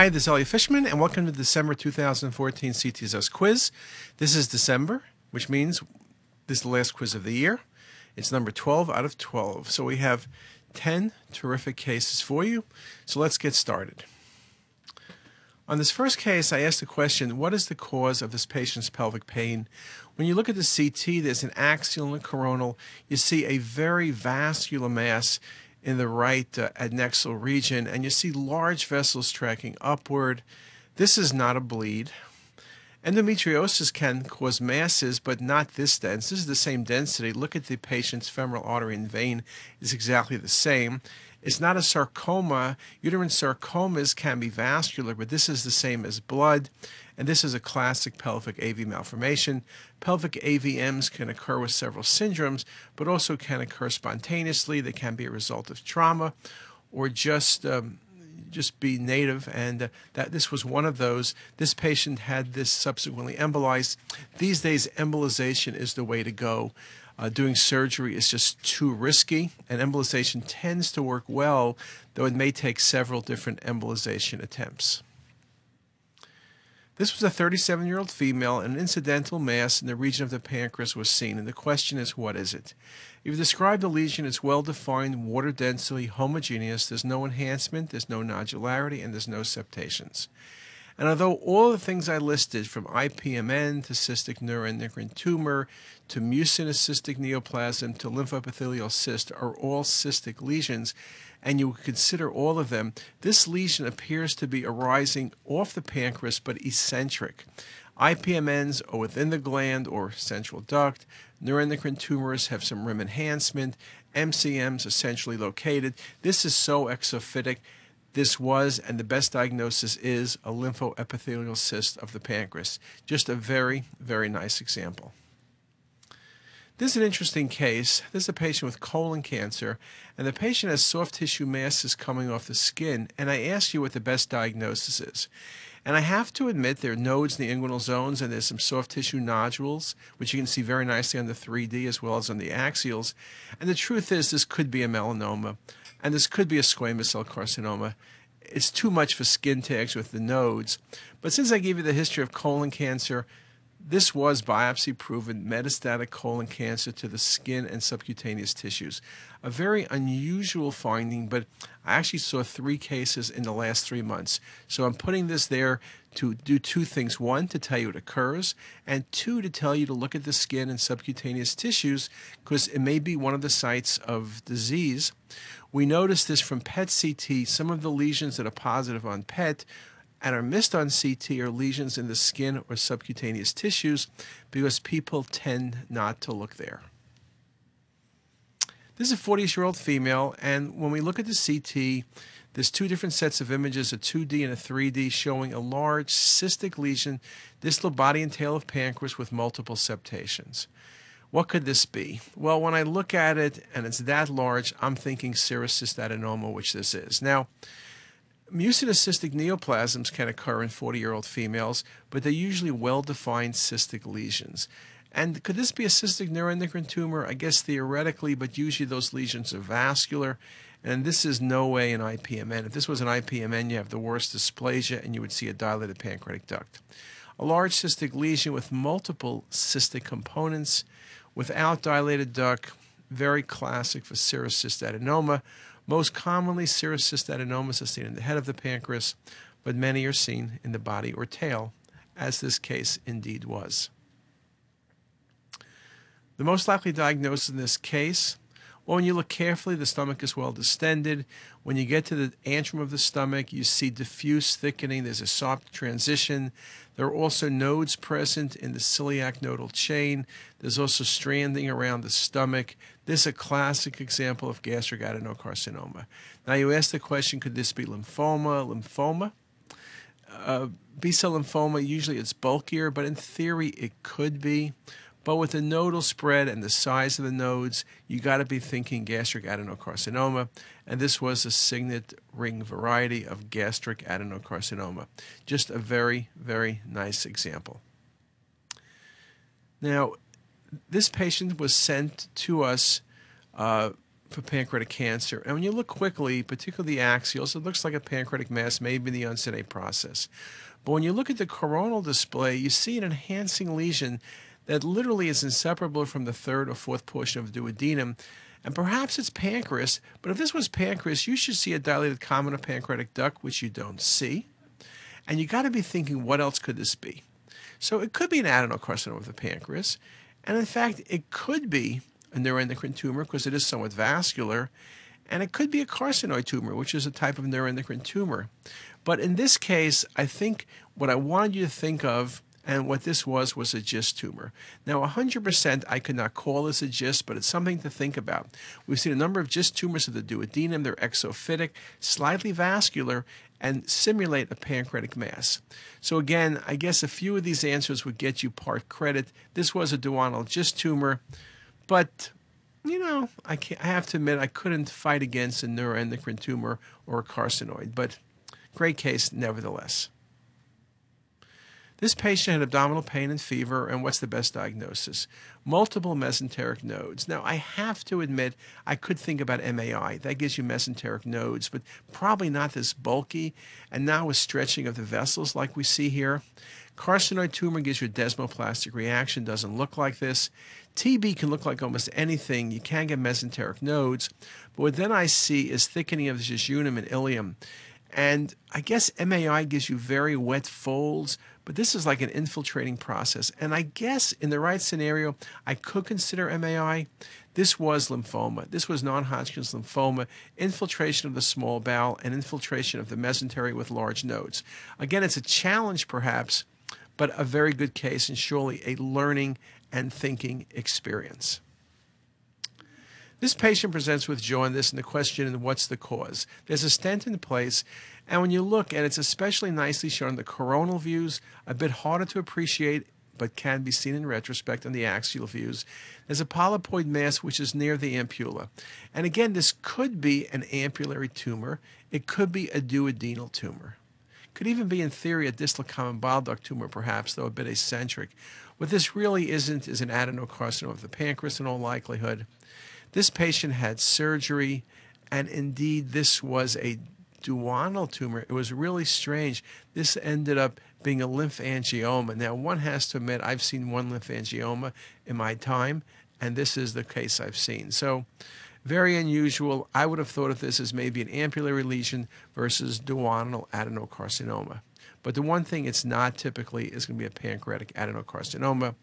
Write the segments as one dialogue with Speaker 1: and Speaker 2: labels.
Speaker 1: Hi, this is Elliot Fishman, and welcome to the December 2014 CTisus quiz. This is December, which means this is the last quiz of the year. It's number 12 out of 12. So we have 10 terrific cases for you. So let's get started. On this first case, I asked the question, what is the cause of this patient's pelvic pain? When you look at the CT, there's an axial and a coronal. You see a very vascular mass in the right uh, adnexal region, and you see large vessels tracking upward. This is not a bleed. Endometriosis can cause masses, but not this dense. This is the same density. Look at the patient's femoral artery and vein is exactly the same. It's not a sarcoma. Uterine sarcomas can be vascular, but this is the same as blood. And this is a classic pelvic AV malformation. Pelvic AVMs can occur with several syndromes, but also can occur spontaneously. They can be a result of trauma or just um, just be native, and uh, that this was one of those. This patient had this subsequently embolized. These days, embolization is the way to go. Uh, doing surgery is just too risky, and embolization tends to work well, though it may take several different embolization attempts. This was a 37 year old female, and an incidental mass in the region of the pancreas was seen. And the question is, what is it? If You've described the lesion as well defined, water density, homogeneous. There's no enhancement, there's no nodularity, and there's no septations. And although all the things I listed, from IPMN to cystic neuroendocrine tumor to mucinous cystic neoplasm to lymphoepithelial cyst, are all cystic lesions, and you would consider all of them, this lesion appears to be arising off the pancreas but eccentric. IPMNs are within the gland or central duct. Neuroendocrine tumors have some rim enhancement. MCNs essentially located. This is so exophytic this was, and the best diagnosis is, a lymphoepithelial cyst of the pancreas. Just a very, very nice example. This is an interesting case. This is a patient with colon cancer, and the patient has soft tissue masses coming off the skin. And I ask you what the best diagnosis is. And I have to admit there are nodes in the inguinal zones, and there's some soft tissue nodules, which you can see very nicely on the 3D as well as on the axials. And the truth is, this could be a melanoma and this could be a squamous cell carcinoma. It's too much for skin tags with the nodes. But since I gave you the history of colon cancer, this was biopsy proven metastatic colon cancer to the skin and subcutaneous tissues. A very unusual finding, but I actually saw three cases in the last three months. So I'm putting this there to do two things. One, to tell you it occurs, and two, to tell you to look at the skin and subcutaneous tissues because it may be one of the sites of disease. We notice this from PET CT. Some of the lesions that are positive on PET and are missed on CT are lesions in the skin or subcutaneous tissues because people tend not to look there. This is a 40 year old female, and when we look at the CT, there's two different sets of images, a 2D and a 3D, showing a large cystic lesion, distal body and tail of pancreas with multiple septations. What could this be? Well, when I look at it and it's that large, I'm thinking serous cystadenoma, which this is. Now, mucinous cystic neoplasms can occur in 40 year old females, but they're usually well defined cystic lesions. And could this be a cystic neuroendocrine tumor? I guess theoretically, but usually those lesions are vascular. And this is no way an IPMN. If this was an IPMN, you have the worst dysplasia and you would see a dilated pancreatic duct. A large cystic lesion with multiple cystic components without dilated duct, very classic for serous cystadenoma. Most commonly, serous cystadenomas are seen in the head of the pancreas, but many are seen in the body or tail, as this case indeed was. The most likely diagnosis in this case well, when you look carefully, the stomach is well distended. When you get to the antrum of the stomach, you see diffuse thickening. There's a soft transition. There are also nodes present in the celiac nodal chain. There's also stranding around the stomach. This is a classic example of gastric adenocarcinoma. Now, you ask the question could this be lymphoma? Lymphoma? Uh, B cell lymphoma, usually it's bulkier, but in theory, it could be. But with the nodal spread and the size of the nodes, you got to be thinking gastric adenocarcinoma. And this was a signet ring variety of gastric adenocarcinoma. Just a very, very nice example. Now, this patient was sent to us uh, for pancreatic cancer. And when you look quickly, particularly the axials, it looks like a pancreatic mass, maybe the uncinate process. But when you look at the coronal display, you see an enhancing lesion that literally is inseparable from the third or fourth portion of the duodenum. And perhaps it's pancreas, but if this was pancreas, you should see a dilated common or pancreatic duct, which you don't see. And you got to be thinking, what else could this be? So it could be an adenocarcinoma of the pancreas. And in fact, it could be a neuroendocrine tumor because it is somewhat vascular. And it could be a carcinoid tumor, which is a type of neuroendocrine tumor. But in this case, I think what I wanted you to think of and what this was was a GIST tumor. Now, 100% I could not call this a GIST, but it's something to think about. We've seen a number of GIST tumors of the duodenum. They're exophytic, slightly vascular, and simulate a pancreatic mass. So again, I guess a few of these answers would get you part credit. This was a duodenal GIST tumor, but you know, I, I have to admit I couldn't fight against a neuroendocrine tumor or a carcinoid, but great case nevertheless. This patient had abdominal pain and fever, and what's the best diagnosis? Multiple mesenteric nodes. Now, I have to admit, I could think about MAI. That gives you mesenteric nodes, but probably not this bulky, and now with stretching of the vessels like we see here. Carcinoid tumor gives you a desmoplastic reaction, doesn't look like this. TB can look like almost anything. You can get mesenteric nodes, but what then I see is thickening of the jejunum and ileum. And I guess MAI gives you very wet folds, but this is like an infiltrating process. And I guess in the right scenario, I could consider MAI. This was lymphoma. This was non Hodgkin's lymphoma, infiltration of the small bowel, and infiltration of the mesentery with large nodes. Again, it's a challenge perhaps, but a very good case and surely a learning and thinking experience. This patient presents with jaundice, and the question is, what's the cause? There's a stent in place, and when you look, and it's especially nicely shown in the coronal views, a bit harder to appreciate, but can be seen in retrospect on the axial views. There's a polypoid mass which is near the ampulla. And again, this could be an ampullary tumor. It could be a duodenal tumor. Could even be, in theory, a distal common bile duct tumor, perhaps, though a bit eccentric. What this really isn't is an adenocarcinoma of the pancreas in all likelihood. This patient had surgery, and indeed, this was a duodenal tumor. It was really strange. This ended up being a lymphangioma. Now, one has to admit, I've seen one lymphangioma in my time, and this is the case I've seen. So, very unusual. I would have thought of this as maybe an ampullary lesion versus duodenal adenocarcinoma. But the one thing it's not typically is going to be a pancreatic adenocarcinoma.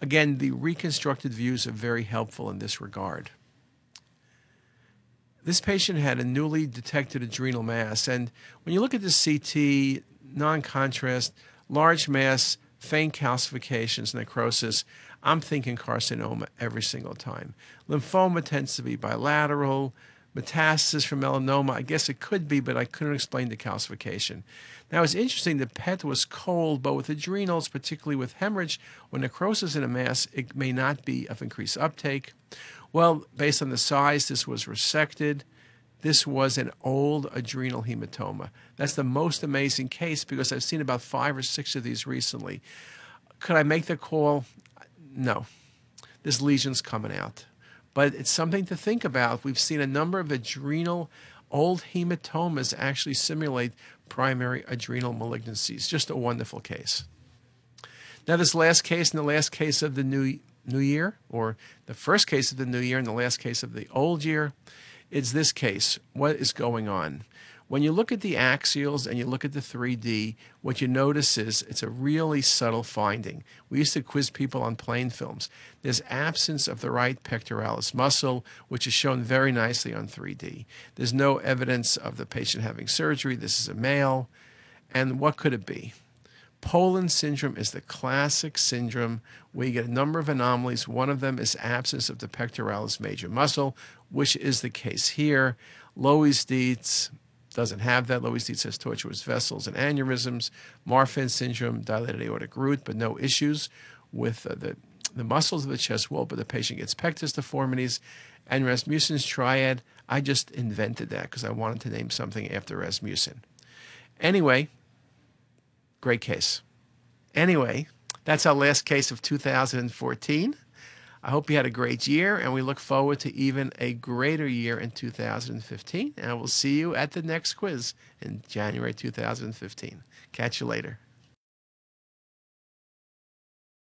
Speaker 1: Again, the reconstructed views are very helpful in this regard. This patient had a newly detected adrenal mass, and when you look at the CT, non contrast, large mass, faint calcifications, necrosis, I'm thinking carcinoma every single time. Lymphoma tends to be bilateral. Metastasis from melanoma, I guess it could be, but I couldn't explain the calcification. Now, it's interesting the PET was cold, but with adrenals, particularly with hemorrhage or necrosis in a mass, it may not be of increased uptake. Well, based on the size, this was resected. This was an old adrenal hematoma. That's the most amazing case because I've seen about five or six of these recently. Could I make the call? No. This lesion's coming out. But it's something to think about. We've seen a number of adrenal old hematomas actually simulate primary adrenal malignancies. Just a wonderful case. Now, this last case and the last case of the new new year, or the first case of the new year and the last case of the old year, it's this case. What is going on? When you look at the axials and you look at the 3D, what you notice is it's a really subtle finding. We used to quiz people on plain films. There's absence of the right pectoralis muscle, which is shown very nicely on 3D. There's no evidence of the patient having surgery. This is a male. And what could it be? Poland syndrome is the classic syndrome where you get a number of anomalies. One of them is absence of the pectoralis major muscle, which is the case here. Loeys Dietz doesn't have that. Loeys Dietz has tortuous vessels and aneurysms. Marfan syndrome, dilated aortic root, but no issues with uh, the, the muscles of the chest wall, but the patient gets pectus deformities. And Rasmussen's triad, I just invented that because I wanted to name something after Rasmussen. Anyway, Great case. Anyway, that's our last case of 2014. I hope you had a great year, and we look forward to even a greater year in 2015. And we'll see you at the next quiz in January 2015. Catch you later.